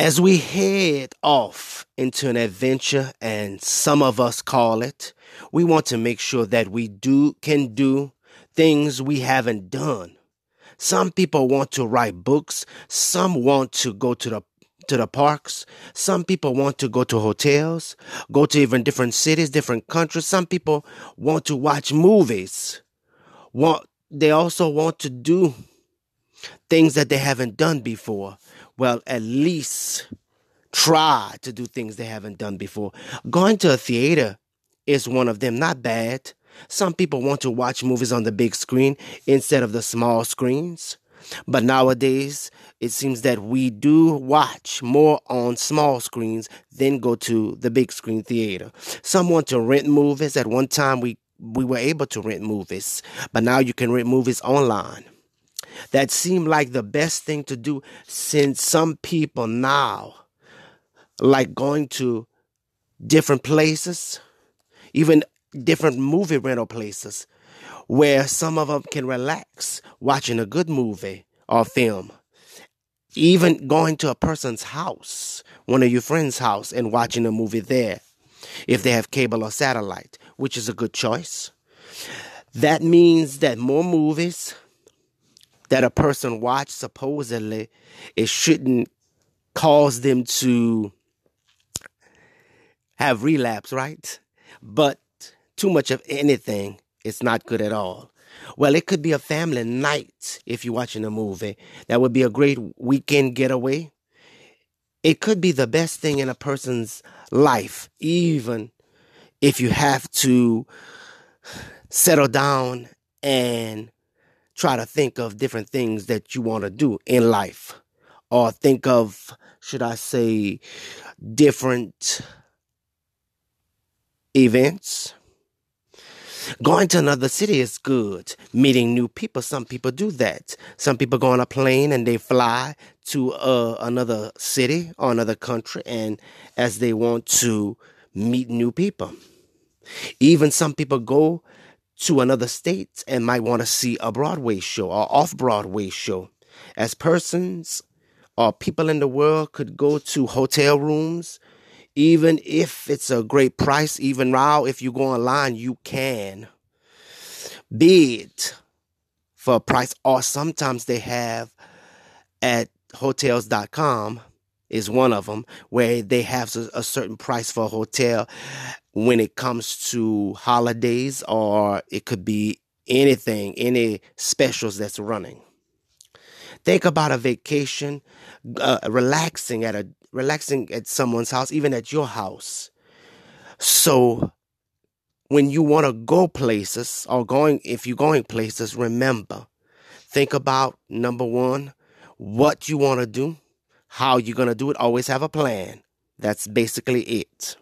As we head off into an adventure, and some of us call it, we want to make sure that we do can do things we haven't done. Some people want to write books, some want to go to the to the parks. Some people want to go to hotels, go to even different cities, different countries. Some people want to watch movies. Want they also want to do things that they haven't done before. Well, at least try to do things they haven't done before. Going to a theater is one of them. Not bad. Some people want to watch movies on the big screen instead of the small screens. But nowadays, it seems that we do watch more on small screens than go to the big screen theater. Some want to rent movies. At one time, we, we were able to rent movies, but now you can rent movies online. That seemed like the best thing to do since some people now like going to different places, even different movie rental places where some of them can relax watching a good movie or film. Even going to a person's house, one of your friend's house, and watching a movie there, if they have cable or satellite, which is a good choice. That means that more movies that a person watch supposedly it shouldn't cause them to have relapse, right? But too much of anything it's not good at all. Well, it could be a family night if you're watching a movie. That would be a great weekend getaway. It could be the best thing in a person's life, even if you have to settle down and try to think of different things that you want to do in life. Or think of, should I say, different events Going to another city is good. Meeting new people, some people do that. Some people go on a plane and they fly to uh, another city or another country, and as they want to meet new people. Even some people go to another state and might want to see a Broadway show or off Broadway show. As persons or people in the world could go to hotel rooms even if it's a great price, even now, if you go online, you can bid for a price, or sometimes they have at hotels.com is one of them where they have a, a, certain price for a hotel when it comes to holidays or it could be anything any specials that's running think about a vacation uh, relaxing at a relaxing at someone's house, even at your house. So when you want to go places or going, if you're going places, remember, think about number one, what you want to do, how you're going to do it. Always have a plan. That's basically it.